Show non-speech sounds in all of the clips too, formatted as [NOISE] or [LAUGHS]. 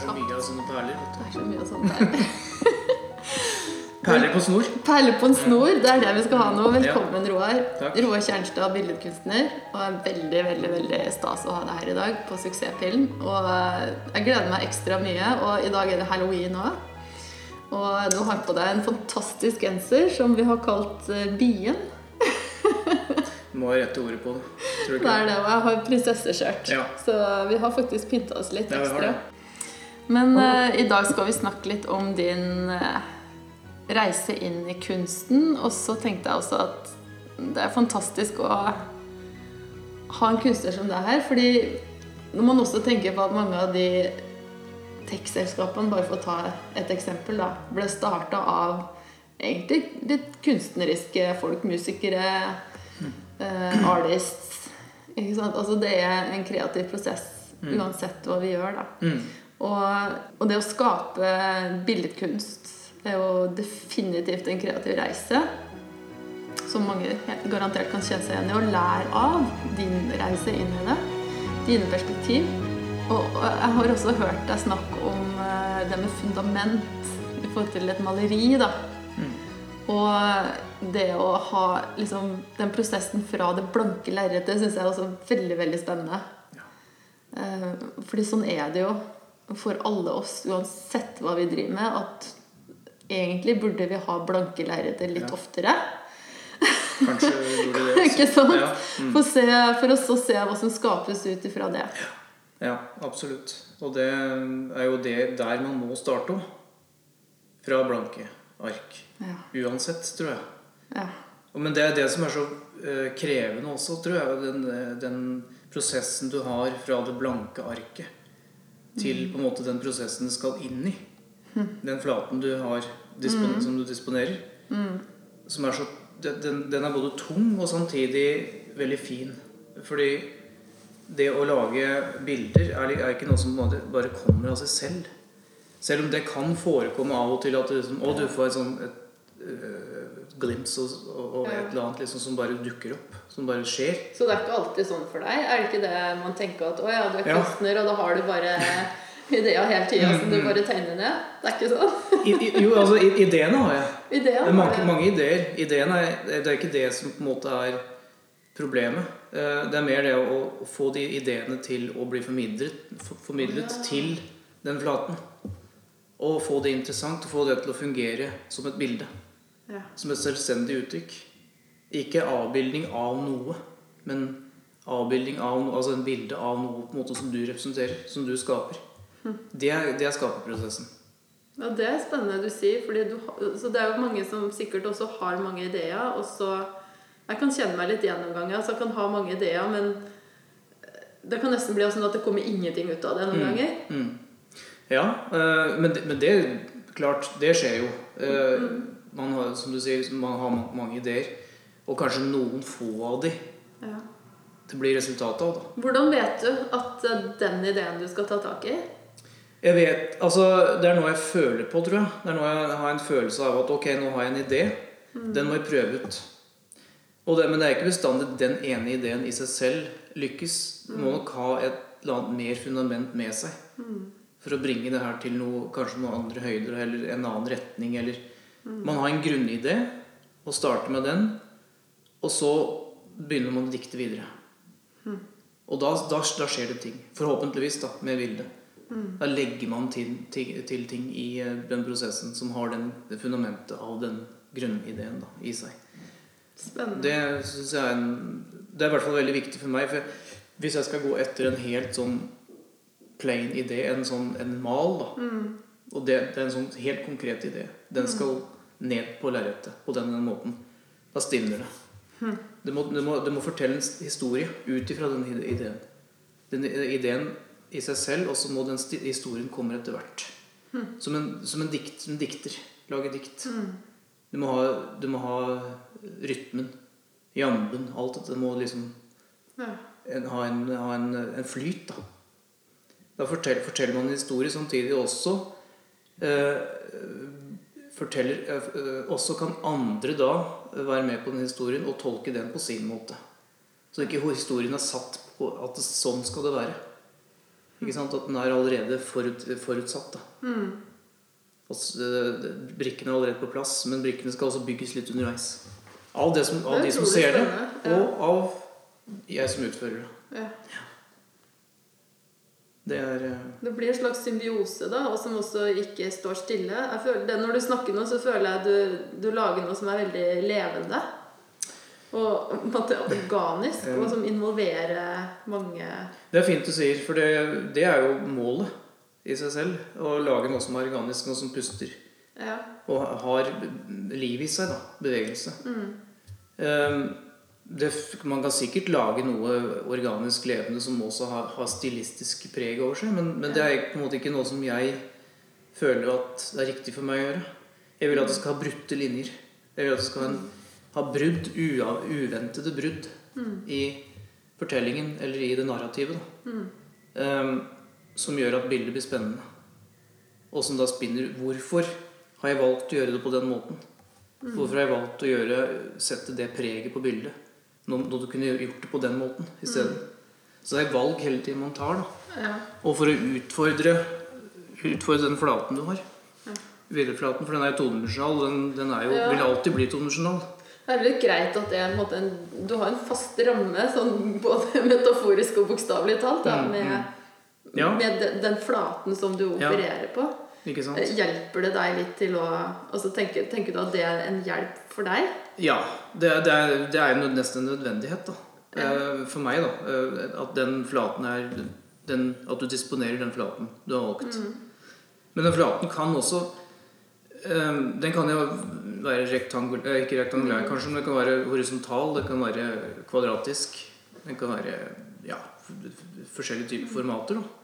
er så mye av sånne perler. Det er så mye av sånne perler. [LAUGHS] Perler på snor. Perler på en snor, det er det vi skal ha nå. Ja. Velkommen, Roar. Takk. Roar Kjernstad, billedkunstner. Og er veldig veldig, veldig stas å ha deg her i dag på Suksesspillen. Og eh, jeg gleder meg ekstra mye. Og i dag er det halloween òg. Og du har på deg en fantastisk genser som vi har kalt eh, Bien. [LAUGHS] Må rette ordet på det. Tror du Det ikke? er det, og jeg har prinsesseskjørt. Ja. Så vi har faktisk pynta oss litt Ja, vi har ekstra. Men uh, i dag skal vi snakke litt om din uh, reise inn i kunsten. Og så tenkte jeg også at det er fantastisk å ha en kunstner som deg her. Fordi når man også tenker på at mange av de tech-selskapene, bare for å ta et eksempel, da, ble starta av egentlig litt kunstneriske folk. Musikere, uh, artists. Ikke sant? Altså det er en kreativ prosess uansett hva vi gjør, da. Mm. Og, og det å skape billedkunst er jo definitivt en kreativ reise. Som mange garantert kan kjenne seg igjen i og lære av din reise inn i det. Dine perspektiv. Og, jeg har også hørt deg snakke om eh, det med fundament i forhold til et maleri. da. Og det å ha liksom, den prosessen fra det blanke lerretet syns jeg er også veldig veldig spennende. Ja. fordi sånn er det jo for alle oss, uansett hva vi driver med, at egentlig burde vi ha blanke lerreter litt Ja. oftere. Kanskje burde [LAUGHS] det. Ikke sant? Ja, mm. For, se, for oss å se hva som skapes ut ifra det. ja, absolutt. Og det er jo det der man må starte òg. Fra blanke ark. Ja. Uansett, tror jeg. ja. Men det er det som er så eh, krevende også, tror jeg. Den, eh, den prosessen du har fra det blanke arket til på en måte den prosessen skal inn i. Den flaten du har dispon som du disponerer. Som er så den, den er både tung og samtidig veldig fin. Fordi det å lage bilder er, ikke noe som bare kommer av seg selv. Selv om det kan forekomme av og til at du, liksom, å, du får et sånn et, øh, glimt og, og, et eller annet liksom, som bare dukker opp. Som bare skjer. Så det er ikke alltid sånn for deg? Er det ikke det man tenker at å ja, du er Ja. og da har du bare [LAUGHS] ideer hele tida som du bare tegner ned? Det er ikke sånn? I, i, jo, altså, ideene har jeg. Ideen, Det er mange, mange ideer. Ideen er, det er ikke det som på en måte er problemet. Eh, Det er mer det å, å få de ideene til å bli formidlet, formidlet Ja. til den flaten. Og få det interessant og få det til å fungere som et bilde. Ja. Som et selvstendig uttrykk. Ikke avbildning av noe, men avbildning av noe, altså en bilde av noe på en måte som du representerer, som du skaper. Det er, det er skaperprosessen. Ja, Det er spennende du sier. Fordi du, så det er jo mange som sikkert også har mange ideer. Og så Jeg kan kjenne meg litt igjen noen ganger. Altså, jeg kan ha mange ideer, men det kan nesten bli sånn at det kommer ingenting ut av det noen ganger. Mm. Ja, eh, men, det, men det klart, det skjer jo. Eh, Man har, som du sier, man har mange ideer. Og kanskje noen få av de Ja. det blir resultatet av. da. Hvordan vet du at er den ideen du skal ta tak i? Jeg vet, altså Det er noe jeg føler på, tror jeg. Det er noe jeg har en følelse av at ok, nå har jeg en idé. Den må jeg prøve ut. Det, men det er ikke bestandig den ene ideen i seg selv lykkes. Mm. må nok ha et eller annet mer fundament med seg. For å bringe det her til noe, kanskje noen andre høyder eller en annen retning. Eller Man har en grunnidé og starter med den. Og så begynner man å dikte videre. Og da, da, da skjer det ting. Forhåpentligvis, da, med bildet. Da legger man til, til, til ting i eh, den prosessen som har den, det fundamentet av den grunnideen da, i seg. Spennende. Det syns jeg er en, Det er i hvert fall veldig viktig for meg. For hvis jeg skal gå etter en helt sånn plain idé, en sånn en mal, da Og det, det er en sånn helt konkret idé. Den skal ned på lerretet på den, den måten. Da stivner det. Du må, du, må, du må fortelle en historie ut ifra den ideen. Den ideen i seg selv, og så må den historien komme etter hvert. Som, en, som en, dikt, en dikter. Lage dikt. Du, må ha, du må ha rytmen, jamben, alt dette må liksom Ja. en, ha, en, ha en, en flyt, da. Da forteller, forteller man en historie samtidig også eh, forteller, eh, Også kan andre da være med på den historien og tolke den på sin måte. Så ikke historien er satt på at sånn skal det være. Ikke sant? At den er allerede forut, forutsatt. da. Mm. Altså, eh, Brikkene er allerede på plass, men brikkene skal også bygges litt underveis. Av, det som, av Det de som ser det, og av jeg som utfører det. Ja. Det er eh, Det blir en slags symbiose, da, og som også ikke står stille. Føler det, når du snakker nå, så føler jeg du, du lager noe som er veldig levende. Og måte organisk, og som involverer mange Det er fint du sier, for det, det er jo målet i seg selv. Å lage noe som er organisk, noe som puster. Ja. Og har liv i seg, da. Bevegelse. Mm. Eh, Det, man kan sikkert lage noe organisk levende som også har, har stilistisk preg over seg, men, men det er på en måte ikke noe som jeg føler at det er riktig for meg å gjøre. Jeg vil at det skal ha brutte linjer. Jeg vil at det skal ha, en, ha brudd, ua, uventede brudd, i fortellingen eller i det narrativet. Da. Um, som gjør at bildet blir spennende. Og som da spinner Hvorfor har jeg valgt å gjøre det på den måten? Hvorfor har jeg valgt å gjøre, sette det preget på bildet? Når, når du kunne gjort det på den måten isteden. Så det er valg hele tiden man tar. da. ja. Og for å utfordre, utfordre den flaten du har. Hvileflaten, for den er jo todimensjonal. Den, den jo, Ja. vil alltid bli todimensjonal. Det er litt greit at det er en måte en, du har en fast ramme, sånn både [LAUGHS] metaforisk og bokstavelig talt, da, Mm, med, Ja. med den, den flaten som du Ja. opererer på. Eh, Hjelper det deg litt til å altså tenker, tenker du at det er en hjelp for deg? Ja. Det, det, er, det er nesten en nødvendighet, da. Ja. For meg, da. eh, At den flaten er den, At du disponerer den flaten du har valgt. Men den flaten kan også eh, Den kan jo være rektangul, eh, ikke rektangulær, kanskje, men den kan være horisontal, det kan være kvadratisk. Den kan være ja, forskjellige typer formater. Da.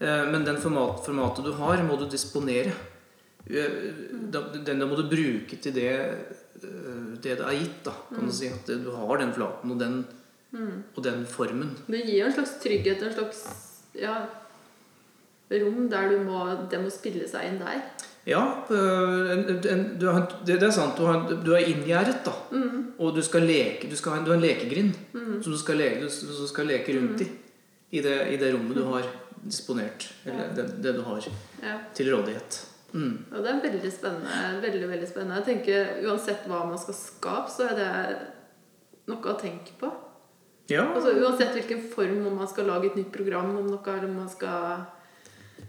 Eh, Men den format, formatet du har, må du disponere. Eh, Den må du bruke til det eh, det det er gitt. da, kan du si. At du har den flaten og den, og den formen. Det gir jo en slags trygghet, en slags ja, rom der du må, det må spille seg inn der. Ja, en, en, du har, det, det er sant. Du, har, du er inngjerdet, da. Og du skal leke. Du, skal du har en lekegrind som du skal, leke, du, du skal leke rundt i. I det, I det rommet du har disponert. Eller det, det du har til rådighet. Mm. Og det er veldig spennende. veldig, veldig spennende. Jeg tenker Uansett hva man skal skape, så er det noe å tenke på. Ja. Altså Uansett hvilken form, om man skal lage et nytt program om noe, eller om man skal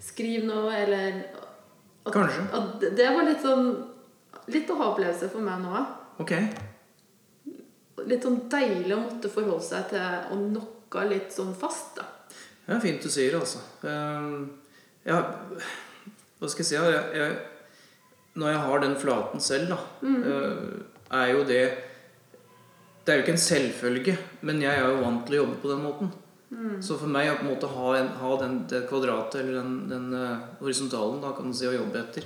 skrive noe, eller at, Kanskje. At det- var litt sånn Litt å ha opplevelse for meg nå. Ok. Litt sånn deilig å måtte forholde seg til å noe litt sånn fast. da Det er fint du sier, det, altså. Ehm, ja, hva skal jeg si? Jeg, jeg, når jeg har den flaten selv, da, eh, er jo det Det er jo ikke en selvfølge, men jeg er jo vant til å jobbe på den måten. Så for meg å på en måte ha, en, ha den, det kvadratet eller den, den uh, horisontalen da, kan du si, å jobbe etter,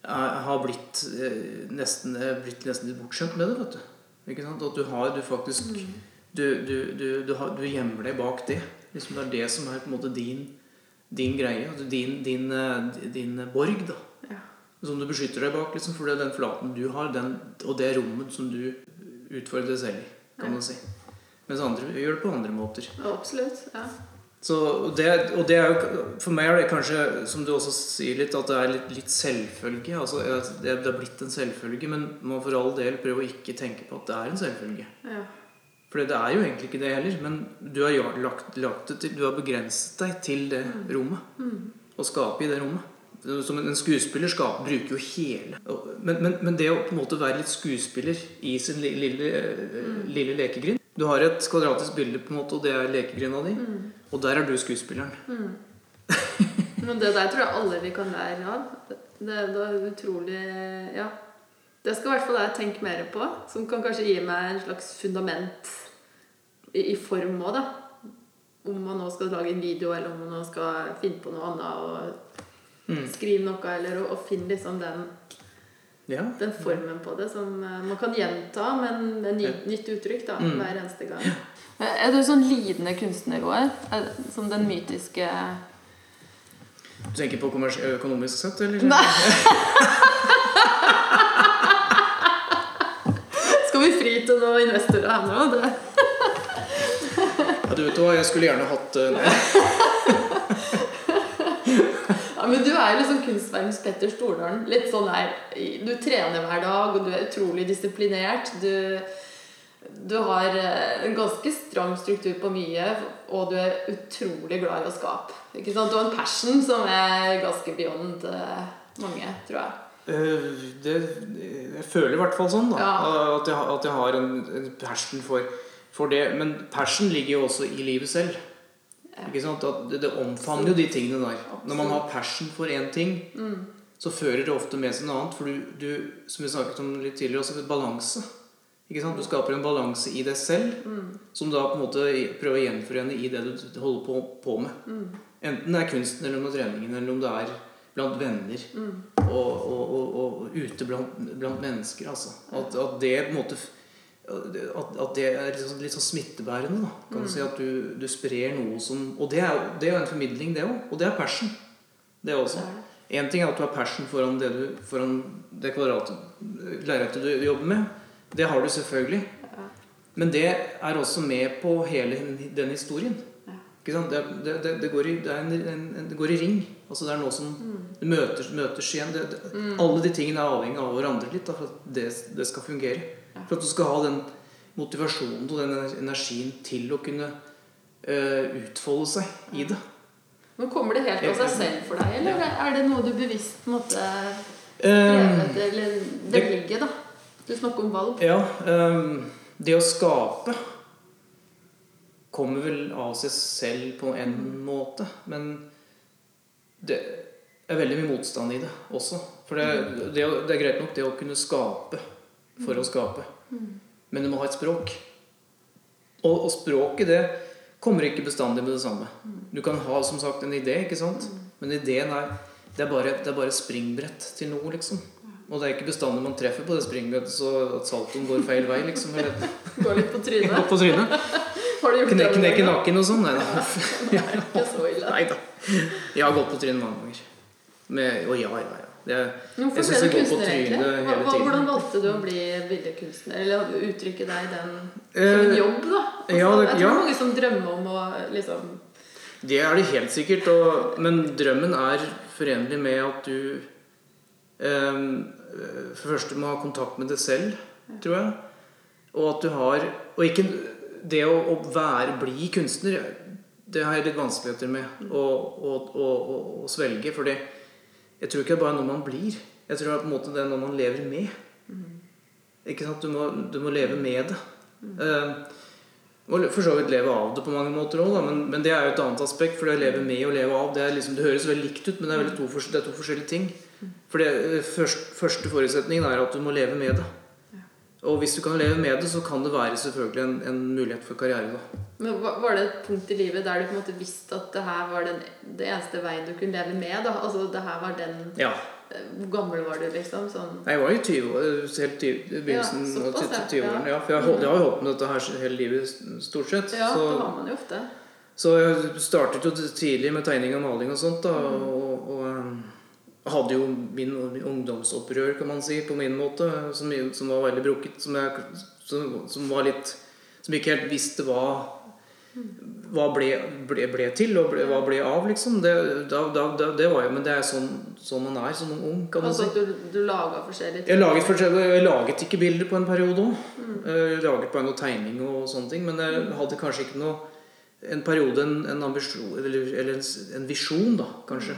jeg har blitt, eh, nesten, blitt nesten litt bortskjemt med det. vet du. Ikke sant? At du har du faktisk du, du, du, du, har, du gjemmer deg bak det. Liksom det er det som er på en måte din, din greie. altså Din, din, eh, din borg. da Ja. Som du beskytter deg bak. Liksom, for det er den flaten du har, den, og det rommet som du utfordrer deg selv i. Kan man si. Mens andre gjør det på andre måter. Ja, absolutt. Ja. Så og det, og det jo, For meg er det kanskje, som du også sier litt, at det er litt, litt selvfølge. Altså, det, det er blitt en selvfølge, men man for all del prøve å ikke tenke på at det er en selvfølge. Ja. For det er jo egentlig ikke det heller. Men du har, lagt, lagt det til, du har begrenset deg til det rommet. Å skape i det rommet. Som en skuespiller skaper, bruker jo hele men, men, men det å på en måte være litt skuespiller i sin li- lille, mm. lille lekegrind Du har et kvadratisk bilde, på en måte, og det er lekegrinda di. Og der er du skuespilleren. Men det der tror jeg alle vi kan lære av. Det, det er utrolig Ja. Det skal i hvert fall jeg tenke mer på. Som kan kanskje gi meg en slags fundament i, i form òg, da. Om man nå skal lage en video, eller om man nå skal finne på noe annet og Mm. skrive noe, eller å, finne liksom den, Ja. den formen på det som eh, man kan gjenta, men med ny, Ja. nytt uttrykk da, Mm. hver eneste gang. Er du sånn lidende kunstner? Er- Som den mytiske Du tenker på økonomisk sett, eller? Nei. [LAUGHS] Skal fri noen investorer her nå? Det. Ja, du vet hva, jeg skulle gjerne hatt [LAUGHS] ja, Men du er jo liksom kunstverdens Petter Stordalen. Litt sånn her Du trener hver dag, og du er utrolig disiplinert. Du, du har eh, en ganske stram struktur på mye, og du er utrolig glad i å skape. Ikke sant? Du har en passion som er ganske beyond eh, mange, tror jeg. Eh, det, jeg føler i hvert fall sånn, da. Ja. At, jeg, at jeg har en, en passion for, for det. Men passion ligger jo også i livet selv. Ikke sant? At det, det omfavner jo de tingene der. Når man har passion for én ting, så fører det ofte med seg noe annet. For du, du som vi snakket om litt tidligere, også balanse. Ikke sant? Du skaper en balanse i deg selv som du da på en måte prøver å gjenforene i det du holder på, på med. Enten det er kunsten, eller om det er treningen, eller om det er blant venner. Og, og, og, og ute blant, blant mennesker. Altså. At, at det på en måte at, at det er litt sånn, litt sånn smittebærende. Da. Kan du si At du, du sprer noe som Og det er det er jo en formidling, det òg. Og det er passion. Det også. Én ting er at du har passion foran det, du, foran det kvadratet du jobber med. Det har du selvfølgelig. Men det er også med på hele den historien. Det, det, det, det, går i, det, en, en, en, det går i ring. Altså Det er noe som det møtes, møtes igjen. Det, det, Alle de tingene er avhengig av hverandre litt da, for at det, det skal fungere. For at du skal ha den motivasjonen og den energien til å kunne uh, utfolde seg i det. Men Kommer det helt av seg selv for deg, eller er det noe du bevisst måtte Eh, streve? Eller velge, da? Du snakker om valg. ja, Um, det å skape kommer vel av seg selv på en måte. Men det er veldig mye motstand i det også. For det, det, det er greit nok det å kunne skape for å skape. Men du må ha et språk. Og, og språket, det kommer ikke bestandig med det samme. Du kan ha som sagt en idé, ikke sant? men ideen er det er, bare, det er bare springbrett til noe, liksom. Og det er ikke bestandig man treffer på det springbrettet, så at saltoen går feil vei, liksom. Eller [LAUGHS] Går litt på trynet. opp på trynet. [LAUGHS] Har du gjort Knek, det? knekke nakken og sånn. Nei da. [LAUGHS] Nei, ikke så ille. Nei da. Jeg har gått på trynet mange ganger. Med, og ja, ja, ja. Det, Hvorfor jeg ble du jeg kunstner, egentlig? Hvordan valgte du å bli billedkunstner? Eller uttrykke deg den som Eh, en jobb, da? Altså, ja, det- jeg tror ja. mange som drømmer om å liksom Det er det helt sikkert. Og, men drømmen er forenlig med at du eh, For det første må ha kontakt med deg selv, tror jeg. Og at du har Og ikke det å, å være, bli kunstner, det har jeg litt vanskeligheter med å, å, å, å, svelge. For jeg tror ikke det er bare noe man blir. Jeg tror det er på en måte det er noe man lever med. Ikke sant? Du må, du må leve med det. Eh, og for så vidt leve av det på mange måter òg, men, men det er jo et annet aspekt. For det å leve med og leve av det, er liksom, det høres veldig likt ut, men det er, to, det er to forskjellige ting. For det eh, først, første forutsetningen er at du må leve med det. Og hvis du kan leve med det, så kan det være selvfølgelig en, en mulighet for karriere. da. Men Var det et punkt i livet der du på en måte visste at det her var den, det eneste veien du kunne leve med? da? Altså det her var den Ja. Hvor gammel var du, liksom? Sånn Jeg var jo 20 år, helt i begynnelsen Ja, av ja. 20-årene. Ja, for jeg, jeg har jo holdt på med dette her hele livet stort sett. Ja, så, det har man jo ofte. Så jeg startet jo tidlig med tegning og maling og sånt. da, Mm. og, og um, hadde jo min, min ungdomsopprør, kan man si, på min måte, som, som var veldig brukket. Som, jeg, som, som var litt Som ikke helt visste hva hva ble, ble, ble til, og ble, hva ble av, liksom. Det, da, da, det var jo, Men det er sånn, sånn man er som ung, kan man Altså si. du, du laga forskjellige Jeg laget, forskjellige, jeg laget ikke bilder på en periode òg. Jeg laget bare noe tegning og sånne ting. Men jeg hadde kanskje ikke noe En periode, en, en ambisjon Eller, eller en, en visjon, da, kanskje.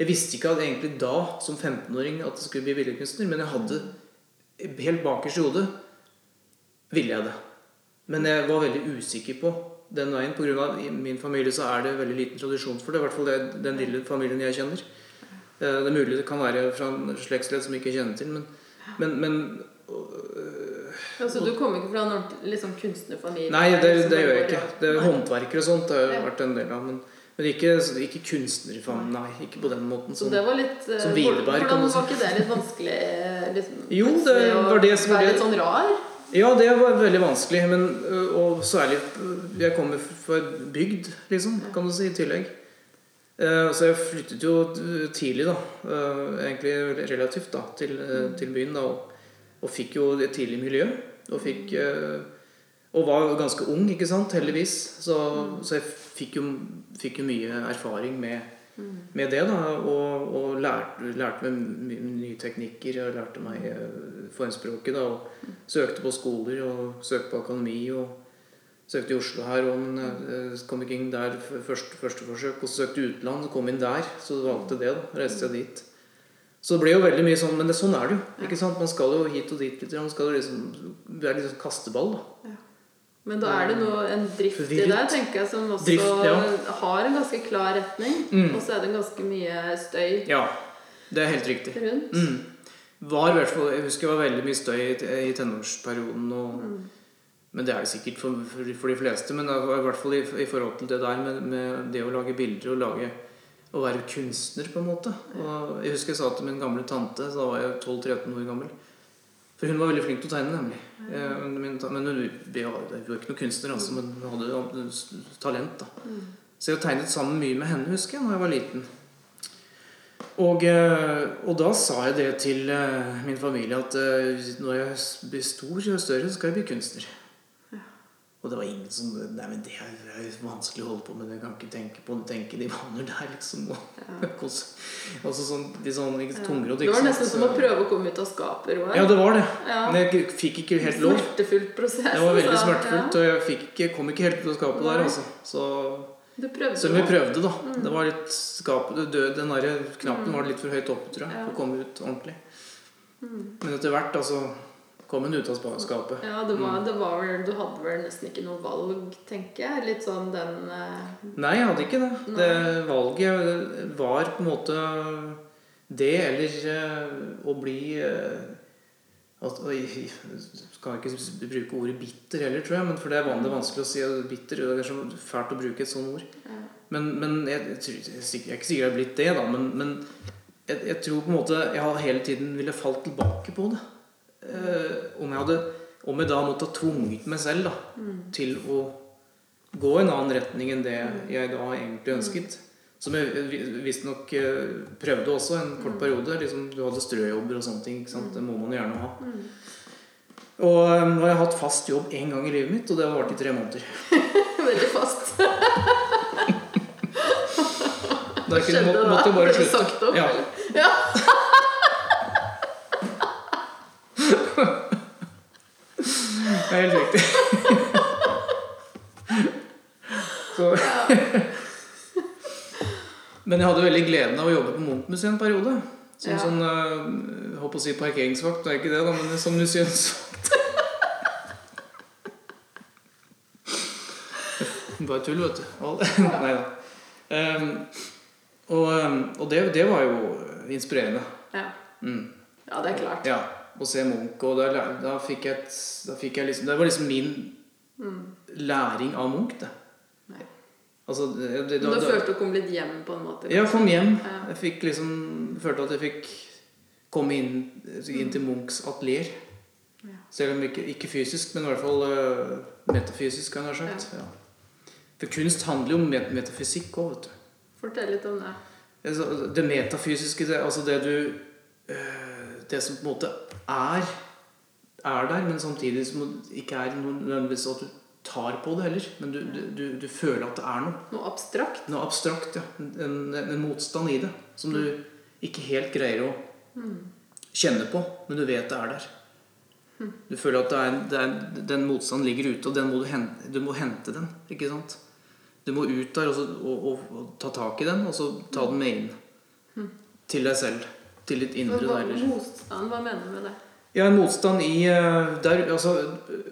Jeg visste ikke at egentlig da, som 15-åring, at jeg skulle bli billedkunstner. Men jeg hadde Helt bakerst i hodet ville jeg det. Men jeg var veldig usikker på den veien. På grunn I min familie så er det veldig liten tradisjon for det. I hvert fall det, den lille familien jeg kjenner. Eh, Det er mulig det kan være fra en slektsledd som jeg ikke kjenner til, men, men, men Altså Du kommer ikke fra en liksom, kunstnerfamilie? Nei, det, det, det gjør jeg ikke. Det er. Håndverkere og sånt har jeg vært en del av. Men, men ikke, ikke kunstnerfamilie. Nei, ikke på den måten. Så Sånn. det var litt Som Widerberg, Hvordan var ikke det litt vanskelig? eh, Liksom, Jo, det var det som var det- litt sånn rar? Ja, det var veldig vanskelig. Men, og særlig ø, Jeg kommer fra bygd, liksom, kan du si, i tillegg. Eh, Så jeg flyttet jo tidlig, da. eh, Egentlig relativt, da, til, til byen. da, og, og fikk jo et tidlig miljø. Og fikk Og var ganske ung, ikke sant, heldigvis. Så, så jeg fikk jo, fikk jo mye erfaring med, med det. da, Og, og lærte, lærte meg nye teknikker. Jeg lærte meg eh, formspråket. da, og Søkte på skoler og søkte på akademi. og Søkte i Oslo her, og men, eh, kom ikke inn der første, første forsøk. Og så søkte utland, kom inn der, så valgte det. da, Reiste jeg dit. Så det ble jo veldig mye sånn, men det, sånn er det jo. ikke sant? Man skal jo hit og dit. litt, Man skal jo liksom, Det er liksom kasteball, da. Men da er det noe, en drift i det tenker jeg, som også Drift, ja. har en ganske klar retning. Mm. Og så er det ganske mye støy Ja, det er helt riktig. rundt. Mm. Var i hvert fall, Jeg husker det var veldig mye støy i, tenårsperioden. Og, Men det er det sikkert for, for, for de fleste. Men i hvert fall i, i forhold til det der med, med det å lage bilder og lage å være kunstner, på en måte. Og jeg husker jeg sa til min gamle tante, da var jeg 12-13 år gammel For hun var veldig flink til å tegne, nemlig. Mm. Men, men hun, var, ikke noen kunstner, altså, men hun hadde talent. da Så jeg tegnet sammen mye med henne, husker jeg, da jeg var liten. Og, eh, og da sa jeg det til eh, min familie at når jeg blir stor og større, så skal jeg bli kunstner. Og det var ingen som Nei, men det er det er jo vanskelig å holde på med. Jeg kan ikke tenke på tenke de vaner der, liksom. Og, [LAUGHS] også sånn, de sånn ikke, tungrodd, Det var nesten som å prøve å komme ut av skapet, Roar. Ja, det var det. Ja. Men jeg fikk ikke helt lov. Smertefullt prosess. Det var veldig altså. smertefullt, og jeg fikk kom ikke helt ut av skapet der, altså. Så Selv om vi prøvde, da. Det var litt skapet død, Den der knappen var litt for høyt oppe, tror jeg, Ja. for å komme ut ordentlig. Men etter hvert, altså Kom en ut av spanskapet. Ja, det Mm. var, det var vel Du hadde vel nesten ikke noe valg, tenker jeg. Litt sånn den eh, Nei, jeg hadde ikke det. det valget var på en måte det, eller eh, å bli eh, oi, [LAUGHS] Jeg skal ikke bruke ordet bitter heller, tror jeg, men for det er vanlig vanskelig å si bitter. Det er så fælt å bruke et sånt ord. Men, men jeg, jeg, jeg er ikke sikker jeg har blitt det, da. Men, men jeg, jeg tror på en måte jeg hele tiden ville falt tilbake på det. Eh, om, jeg hadde, om jeg da måtte ha tvunget meg selv da, til å gå i en annen retning enn det jeg da egentlig ønsket. Som jeg vi- visstnok eh, prøvde også en kort periode. Liksom, du hadde strøjobber og sånne ting. Det må man gjerne ha. Og eh, nå har jeg hatt fast jobb én gang i livet mitt, og det har vart i tre måneder. [LAUGHS] Veldig fast. Da kunne, må, måtte jeg bare slutte. sagt opp, Ja. eller? Ja. Det er helt riktig. [LAUGHS] Så. Men jeg hadde veldig gleden av å jobbe på Munch-museet en periode. Som Ja. sånn eh, jeg håper å si parkeringsvakt, det er ikke det, da, men som museumsvakt. [LAUGHS] Bare tull, vet du. Nei da. Um, og um, og det, det var jo inspirerende. Ja. Mm. ja, det er klart. Ja, å se Munch. Og da, da, fikk jeg et, da fikk jeg liksom Det var liksom min læring av Munch, det. Nei. Altså, det, det, Men da, du da, følte å komme litt hjem på en måte? jeg kom hjem. Ja. Jeg fikk liksom Følte at jeg fikk komme inn, inn til Munchs atelier. Ja. Selv om ikke, ikke fysisk, men i hvert fall uh, metafysisk, kan jeg ha sagt. Ja. For kunst handler jo om met metafysikk òg, vet du. Fortell litt om det. Altså, Det metafysiske, det, altså det du uh, Det som på en måte er er der, men samtidig som det ikke er noe nødvendigvis at du tar på det heller. Men du, du, du, føler at det er noe. Noe abstrakt? Noe abstrakt, ja. En, en, motstand i det. Som du ikke helt greier å kjenne på, men du vet det er der. Du føler at det er, det er, den motstanden ligger ute, og den må du, hente, du må hente den. ikke sant? Du må ut der og, så, og, og, og ta tak i den, og så ta den med inn. Til deg selv. Til ditt indre. Hva, der, motstand, hva mener du med det? ja, motstand i eh, der, altså,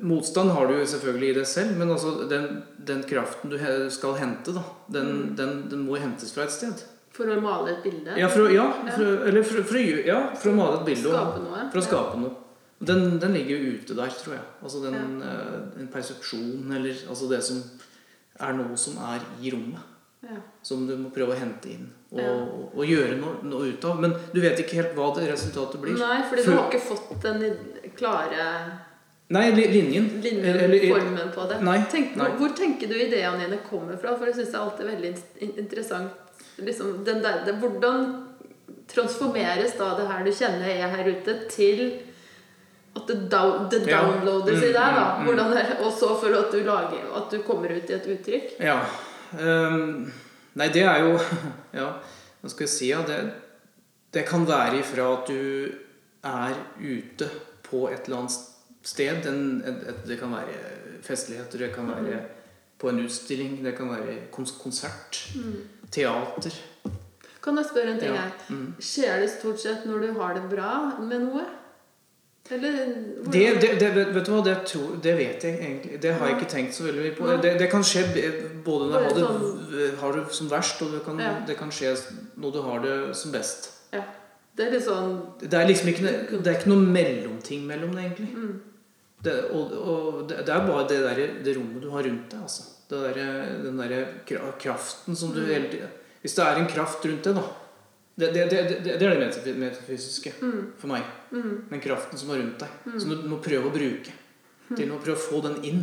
Motstand har du jo selvfølgelig i deg selv, men altså, den, den kraften du skal hente, da, den, den, den må hentes fra et sted. For å male et bilde? Ja, for, å- ja, for, eller for, for, ja, for å male et bilde. Skape noe? For å skape noe. Den, den ligger jo ute der, tror jeg. Altså den, ja. en persepsjon, eller altså det som er noe som er i rommet. Ja. Som du må prøve å hente inn og, Ja. og, og gjøre noe, noe ut av. Men du vet ikke helt hva det resultatet blir. Nei, fordi du Før- har ikke fått den klare Nei, linjen. linjen, Eller- eller- formen på det. Nei, Tenk, nei. Hvor, tenker du ideene dine kommer fra? For jeg syns det er alltid veldig interessant liksom, den der, det, Hvordan transformeres da det her du kjenner er her ute, til at det, down, det Ja. downloades Mm, i deg? da mm, mm. Hvordan Og så for at du lager At du kommer ut i et uttrykk? Ja. Ehm, Nei, det er jo [LAUGHS] Ja, hva skal jeg si? Ja, det, det kan være ifra at du er ute på et eller annet sted. En, et, et, det kan være festligheter, det kan være på en utstilling, det kan være kons konsert, teater. Kan jeg spørre en ting Ja, her? Skjer det stort sett når du har det bra med noe? Det, det, det, vet du hva, det, tror, det vet jeg egentlig. Det har jeg ikke tenkt så veldig mye på. Det, det kan skje både når du har det, har det som verst, og det kan, Ja. det kan skje når du har det som best. Ja. Det er litt sånn Det er liksom ikke, er ikke noe mellomting mellom det, egentlig. Mm. Det, og, og det, er bare det, der, det rommet du har rundt deg. Altså. Det der, den derre kraften som du Mm. hele tiden Hvis det er en kraft rundt deg, da. Det, det, det, det, det er det metaf- metafysiske Mm. for meg. Den kraften som er rundt deg. Som du må prøve å bruke. Til å prøve å få den inn.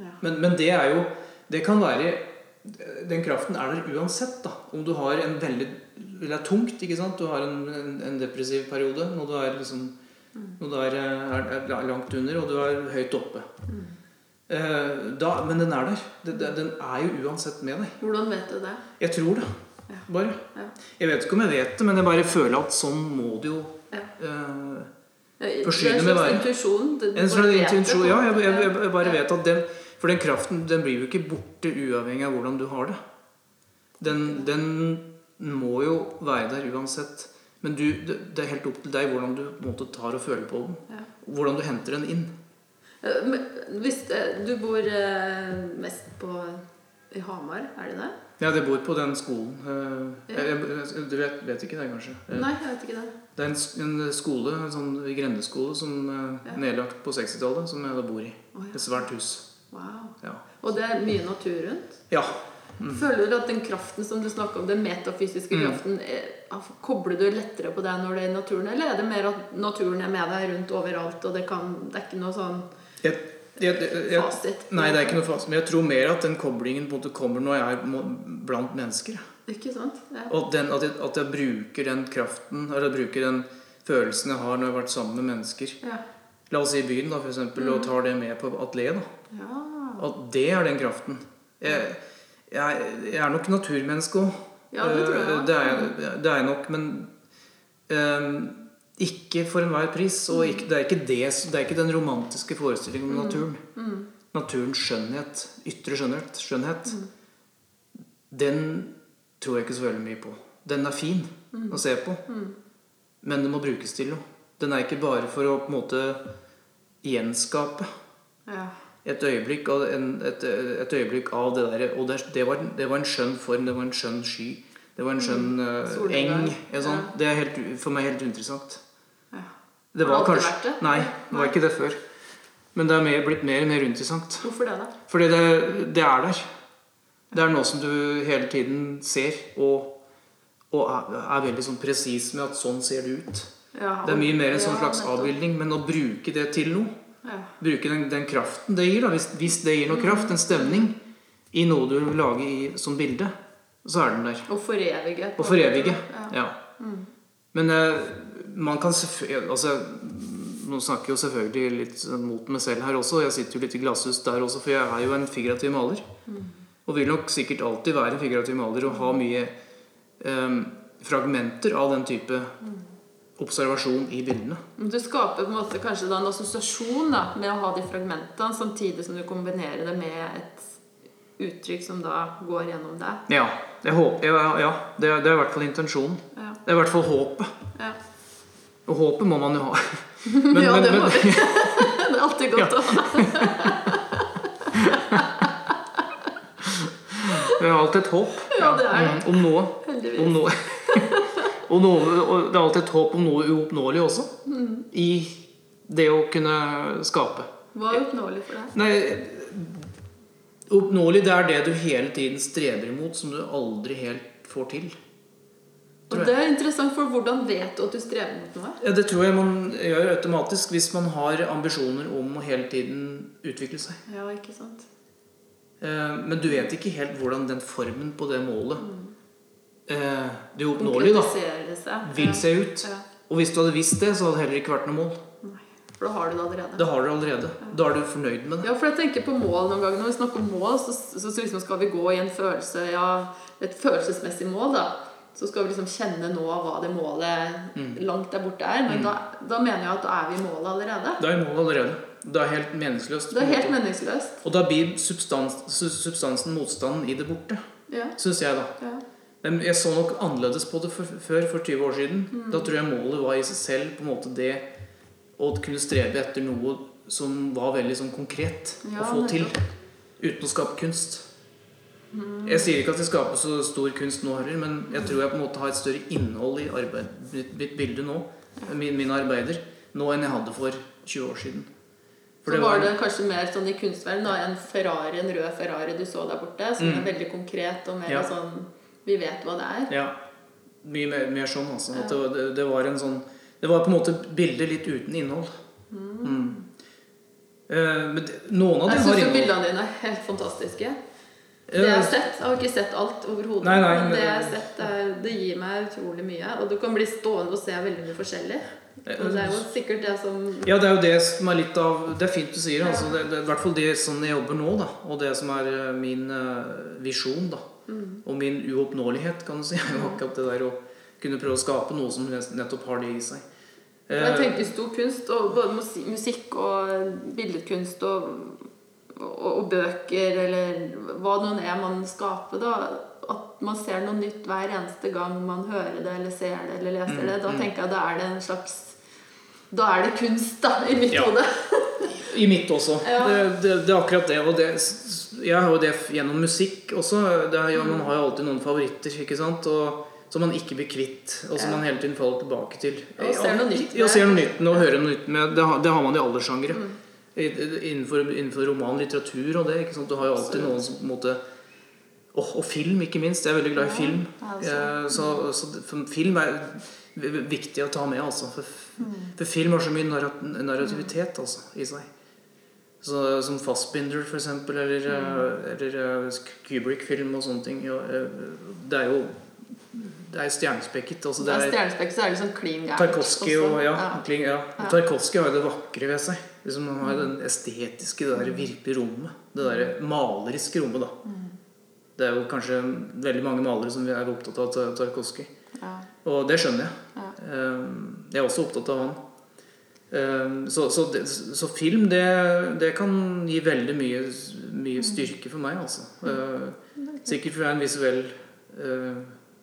Ja. Men, men det er jo Det kan være Den kraften er der uansett. da Om du har en veldig Det er tungt, ikke sant? Du har en, en, en depressiv periode når du er liksom Når du er, er, er langt under, og du er høyt oppe. Eh, da, men den er der. Den, den er jo uansett med deg. Hvordan vet du det? Jeg tror det. Bare. Ja. Jeg vet ikke om jeg vet det, men jeg bare føler at sånn må det jo Ja. Det Forsyne en med slags være. intuisjon. En slags intuisjon. Ja, jeg, jeg, jeg, jeg bare vet at den For den kraften den blir jo ikke borte uavhengig av hvordan du har det. Den, den må jo være der uansett. Men du, det, er helt opp til deg hvordan du måte tar og føler på den. Ja. Hvordan du henter den inn. Eh, men Hvis eh, du bor mest på i Hamar, er det det? Ja, det bor på den skolen. Eh, jeg, jeg, du vet, vet ikke det, kanskje? Eh, Nei, jeg vet ikke det. Det er en, en skole, en sånn grendeskole som eh, Ja. nedlagt på 60-tallet, som jeg da bor i. Oh, ja. Et svært hus. Wow. Ja. Og det er mye natur rundt? ja. Føler du at den kraften som du snakker om, den metafysiske Mm. kraften, er, kobler du lettere på deg når det er i naturen, eller er det mer at naturen er med deg rundt overalt, og det, kan, det er ikke noe sånn Jeg, jeg, jeg, jeg, fasit? Nei, det er ikke noe fasit. Men jeg tror mer at den koblingen på en måte kommer når jeg er blant mennesker. Ikke sant? Ja. Og den, at, jeg, at jeg bruker den kraften, eller bruker den følelsen jeg har når jeg har vært sammen med mennesker. Ja. La oss si i byen, da, for eksempel, og tar det med på atelieret. ja. At det er den kraften. Jeg, jeg, jeg er nok naturmenneske òg. Ja, det tror jeg. Det er, det er jeg nok, men eh, ikke for enhver pris. Og ikke, det, er ikke det, det er ikke den romantiske forestillingen om naturen. Mm. Naturens skjønnhet, ytre skjønnhet, skjønnhet den tror jeg ikke så veldig mye på. Den er fin å se på, men den må brukes til noe. Den er ikke bare for å på en måte gjenskape ja. et øyeblikk av, en, et, et øyeblikk av det der. Og det, det, var, det var en skjønn form, det var en skjønn sky. Det var en skjønn eh, Solnedgang. eng. Ja, sånn. Ja. Det er helt, for meg helt uinteressant. Det var kanskje vært det? Nei, det var ikke det før. Men det er mer, blitt mer og mer interessant. Hvorfor det, da? Fordi det, det er der. Det er noe som du hele tiden ser, og, og er, er veldig sånn presis med at sånn ser det ut. Ja, Det er mye mer en sånn slags ja, avbildning, men å bruke det til noe Ja. Bruke den, den kraften det gir, da. Hvis, hvis det gir noe kraft, en stemning, i noe du vil lage i, som bilde, så er den der. Og forevige. Og forevige. Ja. Mm. Men eh, man kan selvfølgelig altså, Nå snakker jeg jo selvfølgelig litt sånn mot meg selv her også. Jeg sitter jo litt i glasshus der også, for jeg er jo en figurativ maler. Og vil nok sikkert alltid være en figurativ maler og ha mye um, fragmenter av den type observasjon i bildene. Du skaper på en måte kanskje da en assosiasjon da, med å ha de fragmentene, samtidig som du kombinerer det med et uttrykk som da går gjennom deg. Ja, jeg håper, ja, ja det, er, det er i hvert fall intensjonen. Ja. Det er i hvert fall håpet. Ja. Og håpet må man jo ha. Men, [LAUGHS] ja, men, det må men, vi. [LAUGHS] det er alltid godt å ha. [LAUGHS] vi har alltid et håp. Ja, det er det. Mm, Om noe. Heldigvis. Om noe. og, noe og det er alltid et håp om noe uoppnåelig også. Mm. I det å kunne skape. Hva er oppnåelig for deg? Nei, oppnåelig det er det du hele tiden streber imot, som du aldri helt får til. Og det er interessant, for hvordan vet du at du strever mot noe? Ja, Det tror jeg man gjør automatisk hvis man har ambisjoner om å hele tiden utvikle seg. Ja, ikke sant? Eh, Men du vet ikke helt hvordan den formen på det målet mm. det uoppnåelige da, vil se ut. Ja. Og hvis du hadde visst det, så hadde det heller ikke vært noe mål. Nei. For da har du det allerede. Da har du det allerede. Da er du fornøyd med det. Ja, for jeg tenker på mål noen ganger. Når vi snakker om mål, så, så, så liksom skal vi gå i en følelse, ja, et følelsesmessig mål. da. Så skal vi liksom kjenne nå hva det målet langt der borte er. Men da, da mener jeg at da er vi i målet allerede. Da er vi i målet allerede. Det er helt meningsløst. Det er helt meningsløst. Og da blir substans, substansen, motstanden i det borte, Ja. syns jeg, da. ja. Men jeg så nok annerledes på det for, før, for 20 år siden. Mm. Da tror jeg målet var i seg selv på en måte det å kunne strebe etter noe som var veldig sånn konkret Ja, å få til. Uten å skape kunst. Mm. Jeg sier ikke at jeg skaper så stor kunst nå heller, men jeg tror jeg på en måte har et større innhold i arbeid, mitt, bilde nå, min, mine arbeider, nå enn jeg hadde for 20 år siden. For Så det var var, det kanskje mer sånn i kunstverden da, en Ferrari, en rød Ferrari du så der borte, som Mm. er veldig konkret og mer Ja. sånn Vi vet hva det er. Ja. Mye mer, mer sånn, altså. At Ja. det, det, det var en sånn Det var på en måte bildet litt uten innhold. Mm. Eh, men det, noen av Jeg dem har syns bildene dine er helt fantastiske. Det jeg har sett, jeg har ikke sett alt overhodet, Nei, nei, men det jeg har sett, det, det gir meg utrolig mye. Og du kan bli stående og se veldig mye forskjellig. Og det er jo sikkert det som Ja, det er jo det som er litt av Det er fint du sier. Altså, det, det er i hvert fall det som jeg jobber nå, da. Og det som er eh, min eh, visjon, da. Mm. Og min uoppnåelighet, kan du si. jo Akkurat det der å kunne prøve å skape noe som nettopp har det i seg. Jeg Eh, tenker stor kunst, og både musikk og billedkunst og, og, og bøker, eller hva det nå er man skaper, da. At man ser noe nytt hver eneste gang man hører det, eller ser det, eller leser det. Da mm. tenker jeg da er det en slags Da er det kunst, da, i mitt Ja. hode. I mitt også. Ja. Det, det, det er akkurat det. Og det, jeg har jo det gjennom musikk også. Det er, ja, man har jo alltid noen favoritter ikke sant? Og, som man ikke blir kvitt, og som Ja. man hele tiden faller tilbake til. Og ser noe nytt Ja, med. ser noe nytt med, og hører noe nytt med. Det, har- det har man i alle sjangere. Mm. Innenfor, innenfor roman, litteratur og det. Du har jo alltid noen som på en måte og, og film, ikke minst. Jeg er veldig glad i Ja, film. altså. Eh, Så, så film er viktig å ta med, altså. For, Mm. for film har så mye narrat narrativitet altså, i seg. Så, som Fassbinder, eksempel, eller, mm. eller eh, Kubrick-film og sånne ting. Ja, eh, det er jo Det er stjernespekket. Altså, Det det er stjernespekket, så er det sånn klin gærent. Tarkovskij ja, Ja. ja. Ja. Har jo det vakre ved seg. Liksom, man har den estetiske, det der virkelige rommet. Det der maleriske rommet, da. Det er jo kanskje veldig mange malere som er opptatt av Tar- Tarkovskij. Ja. Og det skjønner jeg. Ja. Um, Jeg er også opptatt av han. Um, Så, så, så film, det, det kan gi veldig mye, mye styrke for meg, altså. Uh, Sikkert fordi jeg er en visuell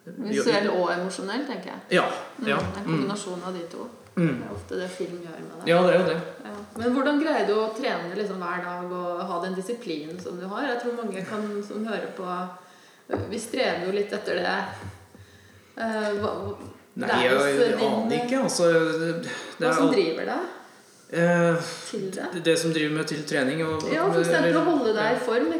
Visuell og emosjonell, tenker jeg. Ja. ja. Mm, En Mm. kombinasjon av de to. Mm. Det er ofte det film gjør med deg. Ja, det er jo det. Ja. Men hvordan greier du å trene liksom hver dag og ha den disiplinen som du har? Jeg tror mange kan, som hører på Vi strever jo litt etter det. Uh, hva, Nei, jeg, jeg aner ikke, altså. Det, det Hva som driver deg eh, til det? det som driver meg til trening og Ja, eksempel å holde deg i form?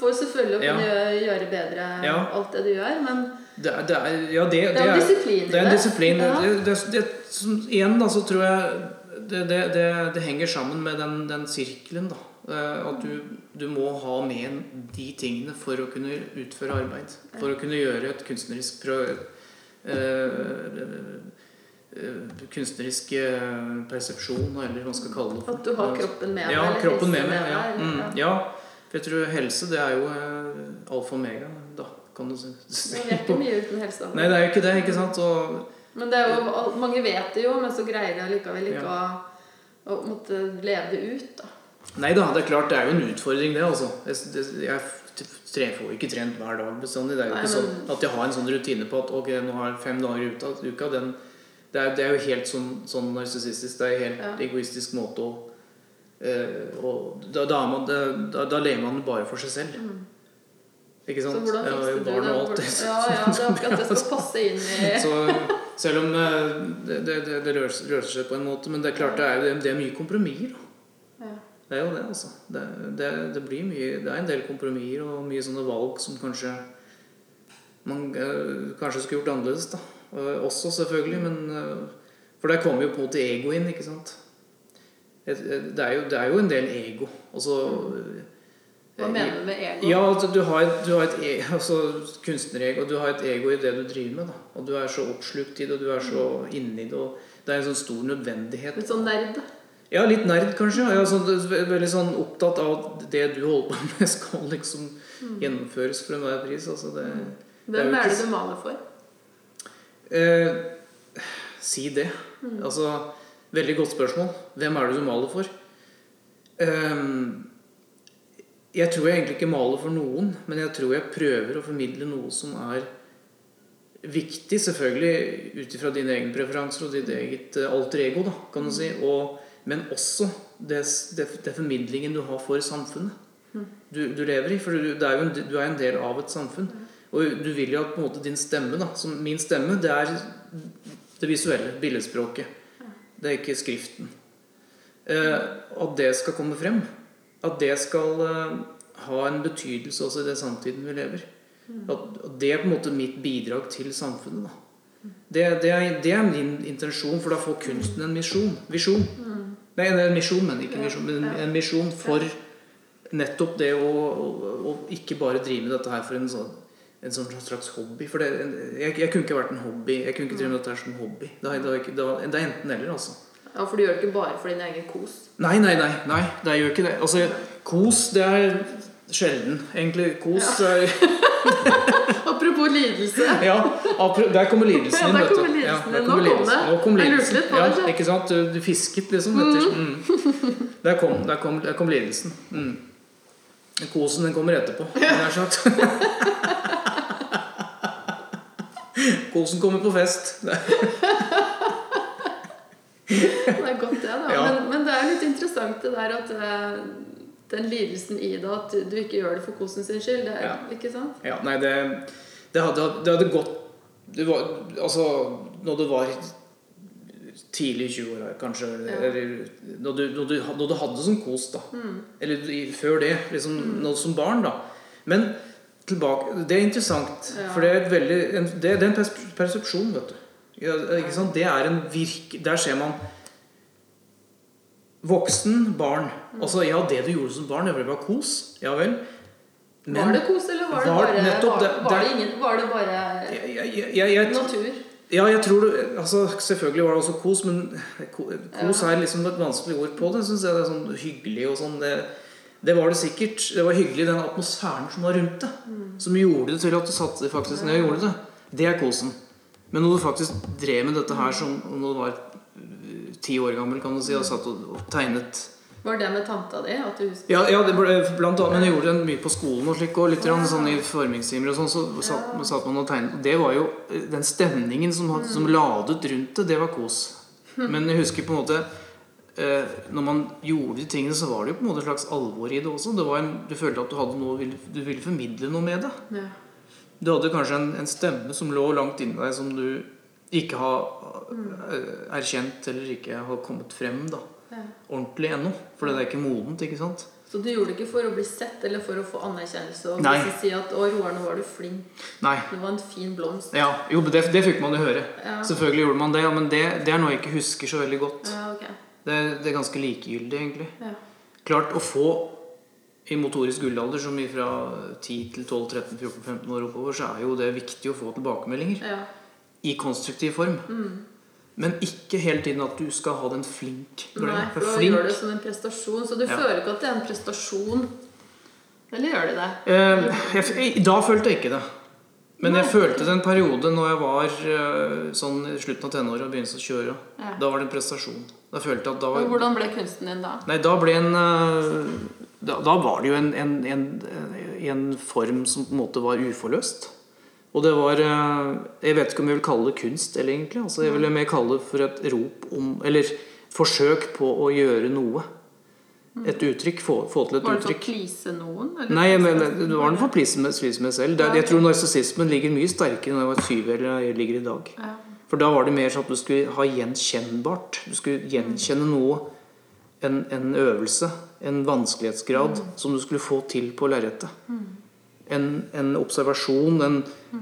For selvfølgelig å kunne gjøre, gjøre bedre Ja. alt det du gjør, men det, er- det er, Ja, det, det er jo disiplin Det er en disiplin. Ja. Som, igjen da, så tror jeg det, det, det, det henger sammen med den, den sirkelen. da. Eh, At du, du må ha med de tingene for å kunne utføre arbeid. For å kunne gjøre et kunstnerisk prø, øh, øh, Kunstnerisk persepsjon, eller hva man skal kalle det. At du har kroppen med deg. Ja, kroppen med meg. Ja. Mm, ja. For jeg tror helse, det er jo alfa og omega, da, kan du si. Men Vi er ikke mye uten helse. Nei, det er jo ikke det, ikke sant? Og Men det er jo, mange vet det jo, men så greier de allikevel ikke Ja. å, å måtte leve det ut. da. Nei da, det er klart det er jo en utfordring, det. altså. Jeg, det, jeg tre- får jo ikke trent hver dag bestandig. Det er jo Nei, ikke sånn at jeg har en sånn rutine på at ok, nå har jeg fem dager i uka. Den, det, er, det er jo helt sånn, sånn narsissistisk. Det er en helt Ja. egoistisk måte å Uh, og da, da, man, da, da lever man bare for seg selv. Mm. Så sant? hvordan Jeg har jo du barn og alt. Ja, ja, det er akkurat det skal [LAUGHS] passe inn i [LAUGHS] Så selv om eh, det, det, det, løser, seg på en måte, men det er klart det er, det er mye kompromisser. ja. Det er jo det, altså. Det, det, det blir mye Det er en del kompromisser og mye sånne valg som kanskje man eh, kanskje skulle gjort annerledes, da. Eh, også, selvfølgelig, men For der kommer jo på en måte ego inn, ikke sant. Et- et- Det er jo, det er jo en del ego. Altså Hva mener du med ego? ja, at du har et, du har et e altså, kunstnerego. Du har et ego i det du driver med. Da. Og du er så oppslukt i det, og du er så inni det. Det er en sånn stor nødvendighet. Litt sånn nerd? Ja, litt nerd, kanskje. Ja, sånn, veldig sånn opptatt av at det du holder på med, [LAUGHS] skal liksom gjennomføres for enhver pris. Altså det, Hvem det er det du maler for? eh, si det. Altså, veldig godt spørsmål. Hvem er det du maler for? Ehm, jeg tror jeg egentlig ikke maler for noen, men jeg tror jeg prøver å formidle noe som er viktig, selvfølgelig ut ifra dine egne preferanser og ditt eget eh, alter ego, da, kan du si. Og, men også det, det, det formidlingen du har for samfunnet du, du lever i. For du, det er jo en, du er en del av et samfunn. Og du vil jo at på en måte din stemme, da, som min stemme, det er det visuelle, billedspråket. Det er ikke skriften. Eh, at det skal komme frem. At det skal eh, ha en betydelse også i den samtiden vi lever. At, at det er på en måte mitt bidrag til samfunnet. da. Det, det, er, det er min intensjon, for da får kunsten en misjon. Visjon. Nei, en misjon, men ikke en misjon, men en misjon for nettopp det å, å, å ikke bare drive med dette her for en sånn, en sånn slags hobby. For det, jeg, jeg kunne ikke vært en hobby. Jeg kunne ikke drive med dette her som hobby. Det er, det er, det er, det er enten eller, altså. Ja, For du gjør det ikke bare for din egen kos? Nei, nei, nei. nei det gjør ikke det. Altså, kos, det er sjelden. Egentlig kos er [LAUGHS] Apropos lidelse. [LAUGHS] Ja, der kommer lidelsen Ja, der kommer lidelsen Ja, inn. der Nå kommer kom lidelsen. Nå kom Jeg lurte litt på det, ikke sant? Du, du fisket liksom etter mm. Der, kom, der, kom, der kom lidelsen. Mm. Kosen, den kommer etterpå, nær sagt. [LAUGHS] Kosen kommer på fest. Det er godt, det, da. Ja. Men, men det er litt interessant det der at eh, den lidelsen i det, at du ikke gjør det for kosen sin skyld. Det Ja. ikke sant? Ja, nei, det, det, hadde, det hadde gått det var, Altså, når du var tidlig i 20-åra, kanskje Ja. Eller når du, når, du, når du hadde sånn kos, da. Mm. Eller før det. Liksom, nå som barn, da. Men tilbake Det er interessant. For det er, veldig, en, det, det er en persepsjon, vet du. Ja? Det er en virk... Der ser man Voksen, barn. Mm. Altså, ja, det du gjorde som barn, det var kos. Ja vel. var det kos, eller var det var bare, nettopp var, det- var, det det- ingen, var det bare jeg, jeg, jeg, natur? Ja, jeg tror det altså, Selvfølgelig var det også kos, men ko- kos er liksom et vanskelig ord på det. Synes jeg det er sånn hyggelig og sånn. Det, det var det sikkert. Det var hyggelig den atmosfæren som var rundt det. Som gjorde det til at du satte deg faktisk ned og gjorde det. Det er kosen. Men når du faktisk drev med dette her som når du var øh, ti år gammel, kan du si, og satt og, og tegnet Var det med tanta di? At du husker ja, ja, det ble, blant annet, men jeg gjorde det mye på skolen og slik, og litt ja. sånn i formingstimer og sånn, så satt, satt man og tegnet. Det var jo eh, den stemningen som, had- som ladet rundt det, det var kos. Men jeg husker på en måte eh, Når man gjorde de tingene, så var det jo på en måte et slags alvor i det også. Det var en, du følte at du hadde noe Du ville formidle noe med det. ja. Du hadde kanskje en, en stemme som lå langt inni deg, som du ikke har mm. erkjent eller ikke har kommet frem da Ja. ordentlig ennå. For det er ikke modent, ikke sant? Så du gjorde det ikke for å bli sett eller for å få anerkjennelse? Og Nei. si at 'Å, Roar, nå var du flink. Nei. Det var en fin blomst'. Ja, jo, det, det fikk man jo høre. Ja. Selvfølgelig gjorde man det, ja, men det, det er noe jeg ikke husker så veldig godt. Ja, ok. Det, det er ganske likegyldig, egentlig. Ja. Klart å få i motorisk gullalder, som fra 10 til 12, 13, 14, 15 år oppover, så er jo det viktig å få tilbakemeldinger ja. i konstruktiv form. Mm. Men ikke hele tiden at du skal ha den flink. Nei, for da flink gjør det som en prestasjon. Så du Ja. føler ikke at det er en prestasjon? Eller gjør du det? Eh, jeg, da følte jeg ikke det. Men jeg følte det en periode når jeg var eh, sånn i slutten av tenåra og begynte å kjøre. Ja. Da var det en prestasjon. Da følte jeg at da var hvordan ble kunsten din da? Nei, da ble en eh, da, da var det jo en, en, en, en form som på en måte var uforløst. Og det var eh, Jeg vet ikke om jeg vil kalle det kunst, eller egentlig. Altså, jeg vil mer kalle det for et rop om Eller forsøk på å gjøre noe. Et uttrykk. Få, få til et Var det for å uttrykk. please noen? eller? Nei, men det var for å please meg selv. Det, jeg tror narsissismen ligger mye sterkere når jeg var syv eller jeg ligger i dag. For da var det mer sånn at du skulle ha gjenkjennbart. Du skulle gjenkjenne noe. En, en øvelse. En vanskelighetsgrad som du skulle få til på lerretet. En, en observasjon, en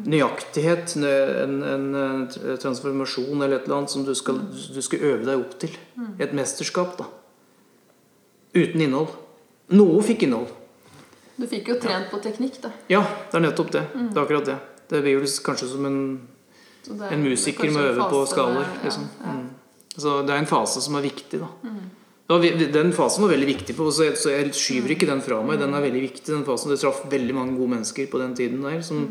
nøyaktighet, en, en, en transformasjon eller et eller annet som du skal, du skal øve deg opp til. Et mesterskap, da. Uten innhold. Noe fikk innhold. Du fikk jo trent på teknikk, da. Ja, det er nettopp det. Det er akkurat det. Det blir jo kanskje som en, en musiker må øve på skalaer. ja, Liksom. ja. Mm. Så det er en fase som er viktig. da. Den fasen var veldig viktig, for, så jeg, så jeg skyver ikke den fra meg. Den er veldig viktig, den fasen. Det traff veldig mange gode mennesker på den tiden der som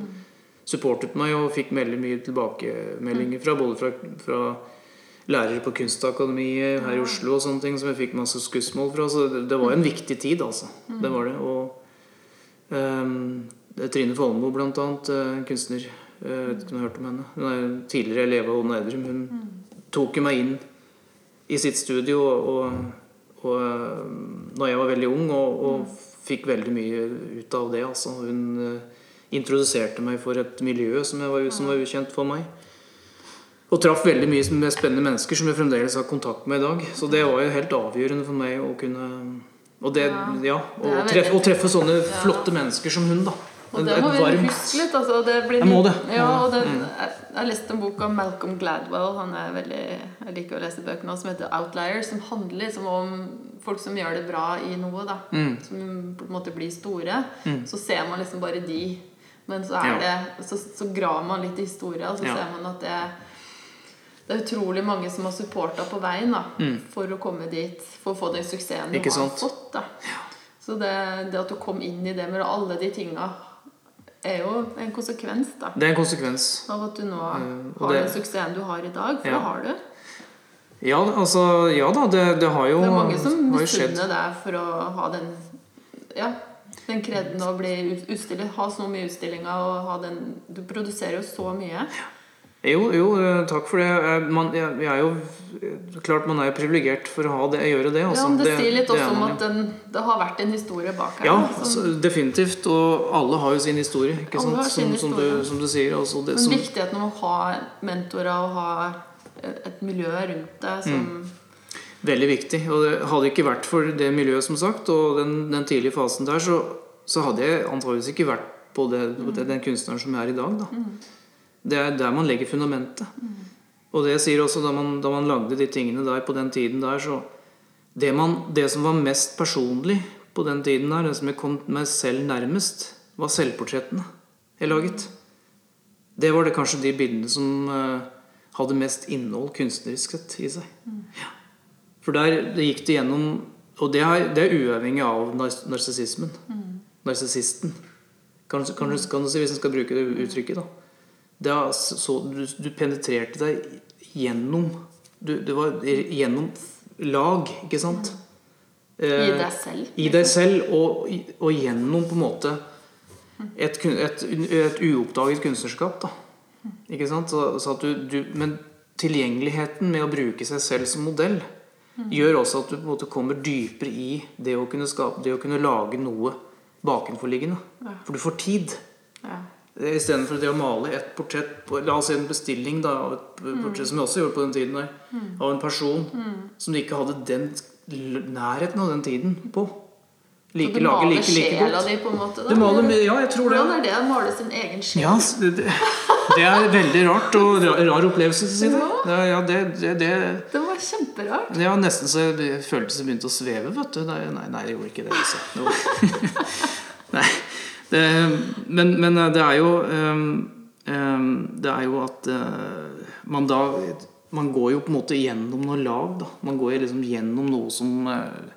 supportet meg og fikk veldig mye tilbakemeldinger fra både fra, fra lærere på Kunstakademiet her i Oslo og sånne ting som jeg fikk masse skussmål fra. Så det, det var en viktig tid, altså. Det var det. Og um, Trine Folmo, blant annet, eh, en kunstner. eh, Jeg vet ikke om du har hørt om henne. Hun er tidligere elev av Odd Nerdrum. Hun tok jo meg inn i sitt studio og, og, og eh, når jeg var veldig ung, og, og fikk veldig mye ut av det. Altså. Hun eh, introduserte meg for et miljø som, var, som var ukjent for meg. Og traff veldig mye med spennende mennesker som jeg fremdeles har kontakt med i dag. Så det var jo helt avgjørende for meg å kunne Og det, ja, veldig- treffe, å treffe sånne flotte mennesker som hun, da. Og det må vi huske litt. Altså, det blir Jeg må det. Ja, det, Mm. jeg, jeg har lest en bok av Malcolm Gladwell. Han er veldig, Jeg liker å lese bøkene som heter 'Outliers'. Som handler liksom om folk som gjør det bra i noe. da Mm. Som på en måte blir store. Så ser man liksom bare de. Men så, er Ja. det, så, så graver man litt i historia, og så Ja. ser man at det det er utrolig mange som har supporta på veien da, for å komme dit. For å få den suksessen du Mm. Har fått. da Så det, det at du kom inn i det med alle de tinga, er jo en konsekvens da Det er en konsekvens. av at du nå Mm, har det- den suksessen du har i dag. For Ja. det har du. Ja, altså Ja da, det, det har jo Det er mange som misunner deg for å ha den Ja, den kreden å bli ut- utstiller. Ha så mye utstillinger og ha den Du produserer jo så mye. Jo, jo, eh, takk for det. Jeg, man, jeg, jeg er jo Klart man er privilegert for å ha det, gjøre det. Altså. Ja, men det, sier litt det også om at den, det har vært en historie bak her. Ja, altså, definitivt. Og alle har jo sin historie, ikke Alle sant? har sin Som, som, du, historie. som du sier. Altså det, Men viktigheten av å ha mentorer og ha et miljø rundt deg som Mm. Veldig viktig. Og det hadde ikke vært for det miljøet, som sagt, og den, den tidlige fasen der, så, så hadde jeg antageligvis ikke vært på, det, på det, den kunstneren som jeg er i dag. Da. Det er der man legger fundamentet. Og det sier også da man, da man lagde de tingene der på den tiden der, så det, man, det som var mest personlig på den tiden der, det som jeg kom meg selv nærmest, var selvportrettene jeg laget. Det var det kanskje de bildene som uh, hadde mest innhold kunstnerisk sett i seg. Ja. For der det gikk det gjennom Og det er, det er uavhengig av narsissismen. Mm. Narsissisten. Kan, kan, du- kan du si, hvis en skal bruke det uttrykket, da. Er så, du, du penetrerte deg gjennom du, Det var gjennom lag, ikke sant? I Eh, deg selv. i deg selv og, og gjennom på en måte et, et, et uoppdaget kunstnerskap. da Ikke sant? Så, så at du, du, men tilgjengeligheten med å bruke seg selv som modell gjør også at du på en måte kommer dypere i det å kunne skape Det å kunne lage noe bakenforliggende. Ja. For du får tid. Ja. Istedenfor det å male et portrett på, La oss si en bestilling da, av et portrett, som jeg også gjorde på den tiden der, av en person som de ikke hadde den nærheten av den tiden på. Like, du maler like, like sjela di, på en måte? Da? Maler ja, jeg tror det. Hvordan er det å male sin egen sjel? Ja, det, det det er veldig rart og rar, opplevelse til å si det. Ja. Ja, det, det, det Det var kjemperart. var nesten så jeg følte det begynte å sveve, vet du. Nei, nei, jeg gjorde ikke det. Altså. [LAUGHS] Var- nei. Det, men, men det er jo ehm, ehm, Det er jo at eh, man da Man går jo på en måte gjennom noe lag, da. Man går jo liksom gjennom noe som eh,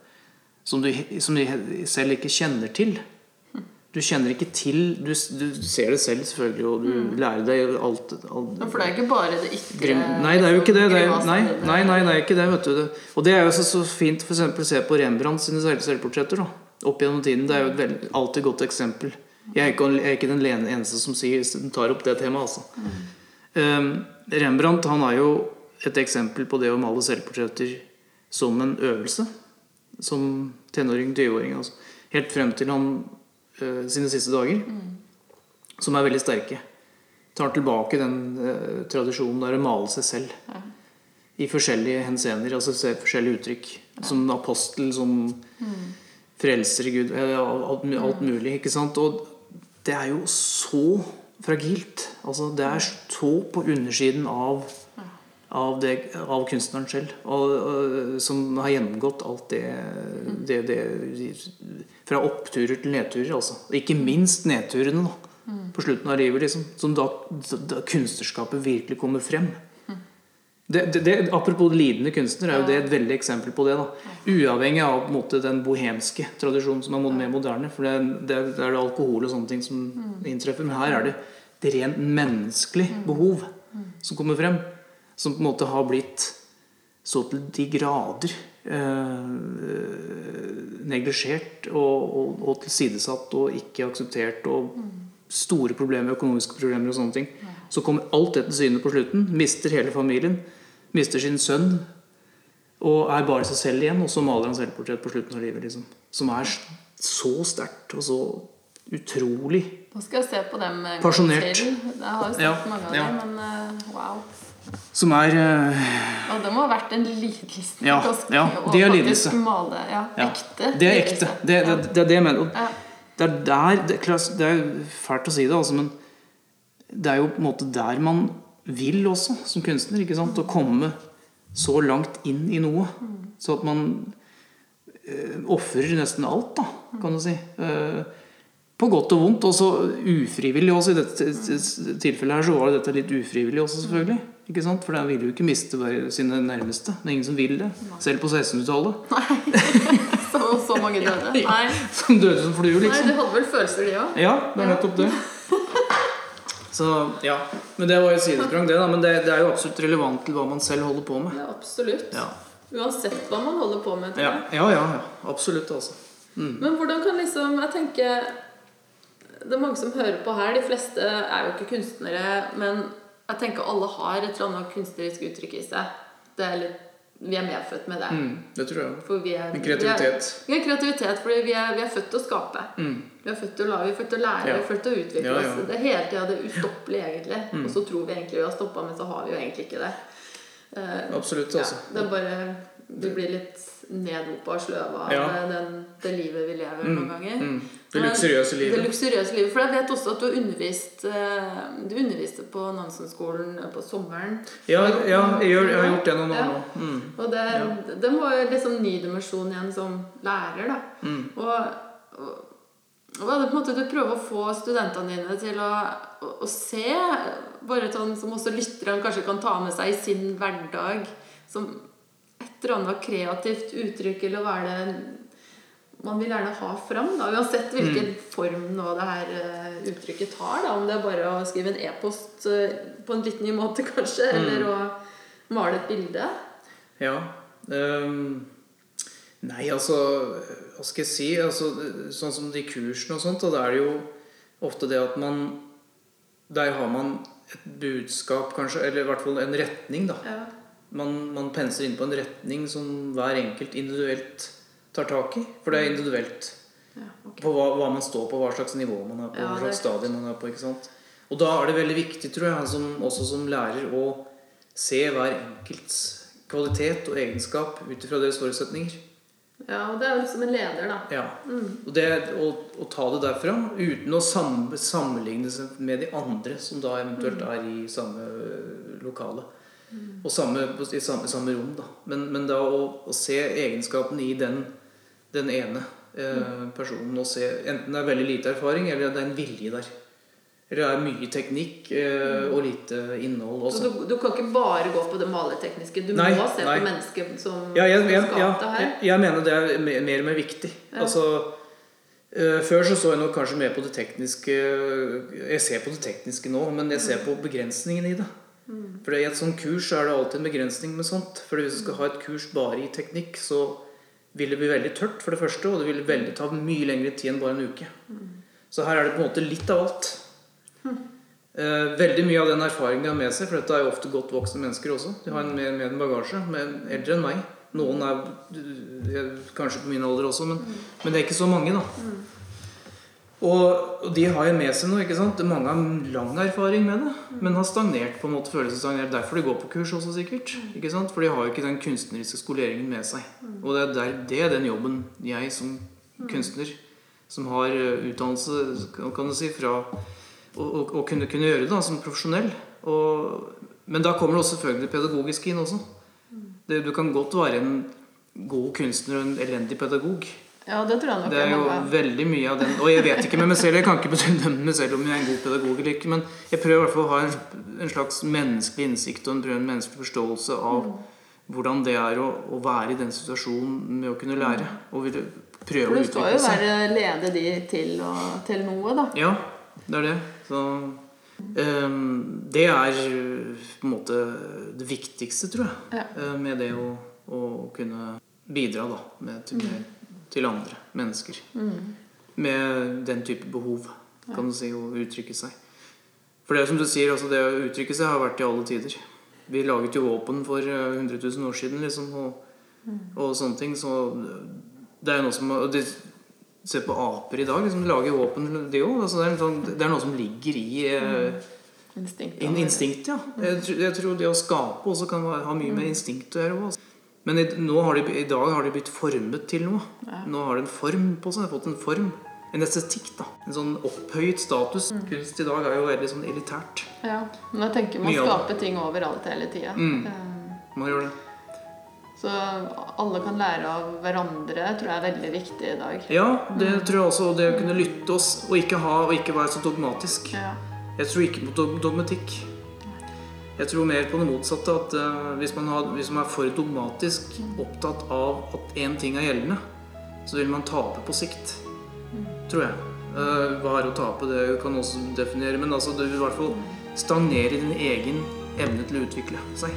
som du, som du selv ikke kjenner til. Du kjenner ikke til Du, du ser det selv, selvfølgelig, og du lærer deg alt, alt For det er ikke bare det ytre Nei, det er jo ikke det. det er, nei, nei, nei, nei, ikke det. vet du. Det- Og det er jo så, så fint for eksempel, å se på Rembrandt sine selvportretter. Opp gjennom tiden. Det er jo et veld, alltid godt eksempel. Jeg er ikke, jeg er ikke den eneste som sier, tar opp det temaet. altså. Um, Rembrandt han er jo et eksempel på det å male selvportretter som en øvelse. Som tenåring, 20-åring. Altså. Helt frem til han uh, sine siste dager. Som er veldig sterke. Tar tilbake den uh, tradisjonen der å male seg selv. I forskjellige henseender, altså forskjellige uttrykk. Som apostel, som frelser Gud. Alt, alt mulig. ikke sant? Og det er jo så fragilt. Altså, det er så på undersiden av av, det, av kunstneren selv. Og, og, som har gjennomgått alt det, det, det Fra oppturer til nedturer, altså. Ikke minst nedturene, da. På slutten av livet, liksom. Som da, da kunstnerskapet virkelig kommer frem. Det, det, det, apropos lidende kunstner, er jo det et veldig eksempel på det. da Uavhengig av måte, den bohemske tradisjonen som er mer moderne. For det, det, det er det alkohol og sånne ting som inntreffer. Men her er det det rent menneskelig behov som kommer frem. Som på en måte har blitt så til de grader eh, neglisjert og, og, og tilsidesatt og ikke akseptert. Og store problemer, økonomiske problemer og sånne ting. Så kommer alt det til syne på slutten. Mister hele familien. Mister sin sønn. Og er bare seg selv igjen. Og så maler han selvportrett på slutten av livet. Liksom. Som er så sterkt og så utrolig Nå skal jeg se på dem gang Pasjonert. Jeg har jo sett Ja, mange av ja. dem, men eh, wow. Som er uh... Og det må ha vært en lidelse Ja, ja, det er lidelse. Male, ja, ja, ekte Det er ekte. Det, det, det er det jeg mener. Ja. Det er der er det er fælt å si det, altså, men det er jo på en måte der man vil også, som kunstner. ikke sant? Å komme så langt inn i noe. Så at man eh, ofrer nesten alt, da, kan du si. Eh, på godt og vondt. Og så ufrivillig også. I dette tilfellet her så var dette litt ufrivillig også, selvfølgelig. Ikke sant? For da ville jo ikke miste sine nærmeste. Det er ingen som vil det. Selv på 1600-tallet. [LAUGHS] Så, så mange døde. [LAUGHS] Nei. Som døde som flue, Nei, du de hadde vel følelser, de òg. Ja, det er nettopp det. Så, ja. Men det var jo et sidesprang, det. da Men det, det er jo absolutt relevant til hva man selv holder på med. Ja, absolutt. Ja, Uansett hva man holder på med. ja, ja. ja, ja. Absolutt, altså. Men hvordan kan liksom Jeg tenker Det er mange som hører på her. De fleste er jo ikke kunstnere. Men jeg tenker alle har et eller annet kunstnerisk uttrykk i seg. Det er litt, vi er medfødt med det. Mm, det tror jeg. Er, En kreativitet. Vi er, vi kreativitet fordi vi er, vi er født til å skape. Mm. Vi er født til å lage, vi er født til å lære, Ja. vi er født til å utvikle Ja, ja. oss. Det er hele tida det ustoppelige, egentlig. Og så tror vi egentlig vi har stoppa, men så har vi jo egentlig ikke det. Uh, Absolutt, altså. det er bare Vi blir litt nedropa og sløva Ja. den, det livet vi lever noen ganger. Mm. Det luksuriøse luksuriøse Det livet. luksuriøse livet. For jeg vet også at du underviste undervist eh, Du underviste på Nansen-skolen på sommeren. Ja, ja jeg, gjør, jeg har gjort det noen år Ja. nå. Mm. Og det, det må jo liksom ny dimensjon igjen som lærer, da. Mm. Og, og, og det på en måte du prøver å få studentene dine til å, å, å se, bare sånn som også lytterne kanskje kan ta med seg i sin hverdag, som et eller annet kreativt uttrykk, eller hva er det man vil gjerne ha fram, da, uansett hvilken Mm. form nå det her eh, uttrykket tar. Da, om det er bare å skrive en e-post eh, på en litt ny måte, [LAUGHS] kanskje, Mm. eller å male et bilde. Ja. Um, nei, altså Hva skal jeg si? Altså, sånn som de kursene og sånt, og da er det jo ofte det at man Der har man et budskap, kanskje, eller i hvert fall en retning, da. Ja. Man, man penser inn på en retning som hver enkelt individuelt tar tak i. For det er individuelt. Ja, okay. På hva, hva man står på, hva slags nivå man er på, Ja, hva slags stadie man er på. ikke sant? Og da er det veldig viktig, tror jeg, som, også som lærer, å se hver enkelts kvalitet og egenskap ut ifra deres forutsetninger. ja, og det er jo som en leder, da. Ja. Og det å, å ta det derfra uten å sam, sammenligne seg med de andre som da eventuelt er i samme øh, lokale. Og samme, i samme, samme rom, da. Men, men da å, å se egenskapene i den, den ene eh, personen og se Enten det er veldig lite erfaring, eller det er en vilje der. Eller det er mye teknikk eh, og lite innhold Så du, du kan ikke bare gå på det maletekniske? Du Nei, må se nei. på mennesket som Ja, jeg, jeg, ja, her. jeg, jeg mener det er mer, mer og mer viktig. Ja. Altså, eh, før så så jeg nok kanskje mer på det tekniske Jeg ser på det tekniske nå, men jeg ser på begrensningen i det. Mm. For i et sånt kurs så er det alltid en begrensning med sånt. For hvis du skal ha et kurs bare i teknikk, så vil det bli veldig tørt, for det første. Og det vil veldig ta mye lengre tid enn bare en uke. Mm. Så her er det på en måte litt av alt. Mm. Eh, veldig mye av den erfaringen de har med seg, for dette er jo ofte godt voksne mennesker også. De har en, mer med en bagasje, men eldre enn meg. Noen er er kanskje på min alder også, men, men det er ikke så mange, da. Og, de har jo med seg noe. ikke sant? Mange har lang erfaring med det, men har stagnert. på en måte føles det stagnert. Derfor de går på kurs også, sikkert. ikke sant? For de har jo ikke den kunstneriske skoleringen med seg. Og det er, der, det er den jobben jeg som kunstner, som har eh, utdannelse kan du si, fra å, kunne, kunne gjøre det da, som profesjonell. Og, men da kommer det også selvfølgelig det pedagogiske inn også. Det, du kan godt være en god kunstner og en elendig pedagog. Ja, det tror jeg nok Det er jo mange. veldig mye av den Og jeg vet ikke med meg selv, jeg kan ikke bedømme meg selv om jeg er en god pedagog eller ikke, men jeg prøver i hvert fall å ha en, en slags menneskelig innsikt og en, en menneskelig forståelse av Mm. hvordan det er å, å være i den situasjonen med å kunne lære. Og ville prøve For seg. du skal jo være lede de til, og, til noe, da. Ja, det er det. Så um, Det er på en måte det viktigste, tror jeg, Ja. eh, med det å, å kunne bidra da, med, til, med, til andre mennesker. Mm. Med den type behov, kan du si, å uttrykke seg. For det som du sier, altså det å uttrykke seg har vært i alle tider. Vi laget jo våpen for eh, 100 000 år siden, liksom, og, og sånne ting. Så det er noe som og de, Se på aper i dag. Liksom, de lager våpen, de òg. Altså, det, sånn, det er noe som ligger i mm. Instinkt. in, instinkt, ja. Jeg, jeg tror det å skape også kan ha mye med instinkt å gjøre. også. Men i, har de, i dag har de blitt formet til noe. Ja. Nå har de en form på seg. De har fått en form. En estetikk. da En sånn opphøyet status. Mm. Kunst i dag er jo veldig sånn elitært. Ja. Men jeg tenker man skaper ting overalt hele tida. Mm. Man gjør det. Så alle kan lære av hverandre, tror jeg er veldig viktig i dag. Ja, det tror jeg også. Det å kunne lytte oss og ikke, ha, og ikke være så dogmatisk. Ja. Jeg tror ikke på dogmatikk. Jeg tror mer på det motsatte. At uh, hvis, man har, hvis man er for dogmatisk opptatt av at én ting er gjeldende, så vil man tape på sikt. Tror jeg. Uh, hva er å tape? Det kan også definere. Men altså, du vil i hvert fall stagnere din egen evne til å utvikle seg.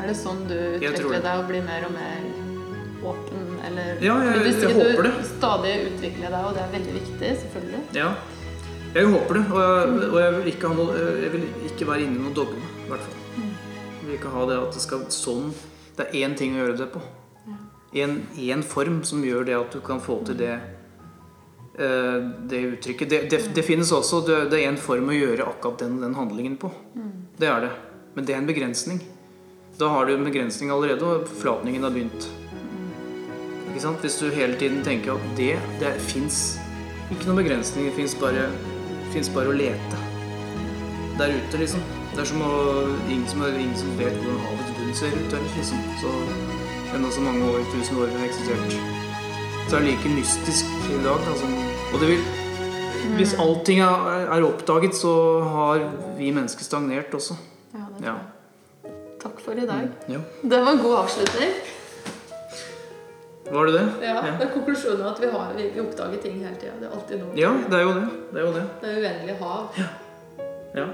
Er det sånn du utvikler deg og blir mer og mer åpen? Eller Ja, jeg- jeg, jeg håper det. du stadig utvikler deg, og det er veldig viktig, selvfølgelig. Ja. Jeg håper det. Og jeg, og jeg, vil, ikke ha noe, jeg vil ikke være inne i noe dogme, i hvert fall. Jeg vil ikke ha det at det skal sånn Det er én ting å gjøre det på. En, en form som gjør det at du kan få til det eh, det uttrykket. Det, det, det finnes også Det, er en form å gjøre akkurat den, den handlingen på. Det er det. Men det er en begrensning. Da har du en begrensning allerede, og forflatningen har begynt. Ikke sant? Hvis du hele tiden tenker at det, det fins ikke noen begrensning, det fins bare, bare å lete der ute, liksom. Det er som å ingen som, ingen som vet hvordan havets bunn ser ut. Eller, liksom. Så enda så mange år, tusen år har eksistert. Så er det like mystisk i dag. Altså. Og det vil Hvis allting er, er oppdaget, så har vi mennesker stagnert også. Ja, det tror Ja. jeg. Takk for i dag. ja. Det var en god avslutning. Var det det? Ja, det er konklusjonen at vi, har, vi, oppdager ting hele tida. Det er alltid noe. Ja, det er jo det. Det er jo det. Det er uendelig hav Ja.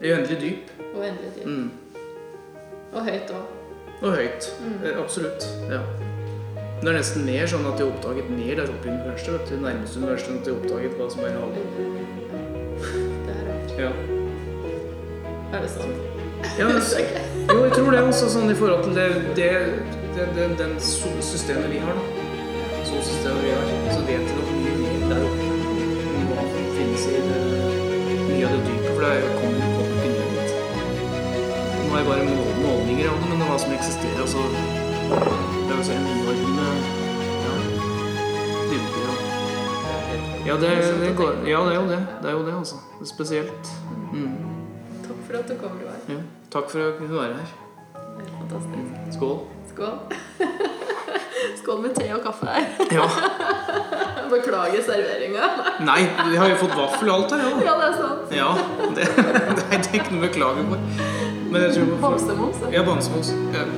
Uendelig dyp. uendelig dyp. Mm. Og høyt òg. Og høyt. Mm. Absolutt. Ja. Det er nesten mer sånn at de har oppdaget mer der oppe i universet. Det nærmeste universet at de har oppdaget hva som er havet. Det er rart. Ja. Er det sant? Ja, [LAUGHS] jo, jeg tror det også, sånn i forhold til det, det, det, det den solsystemet vi har, da. Solsystemet vi har, så vet vi nok mye mer der oppe hva finnes i det, mye av det dype, for det er- jo dit. Nå har jeg bare målninger målinger av det, men hva som eksisterer, altså Det er jo så enorme ja, dybder. Ja, ja det, det går, ja, det er jo det. Det er jo det, altså. Det er spesielt. Mm. Takk for at du kom, Roar. Ja. Takk for at du kunne være her. Fantastisk. Skål. Skål. [LAUGHS] Skål med te og kaffe her. Ja. [LAUGHS] Beklager serveringa. Nei, vi har jo fått vaffel og alt her, ja. Ja, det er sant. Ja, det, [LAUGHS] det er ikke noe å beklage for. Men jeg tror Bamsemums. Ja, bamsemums. Ja.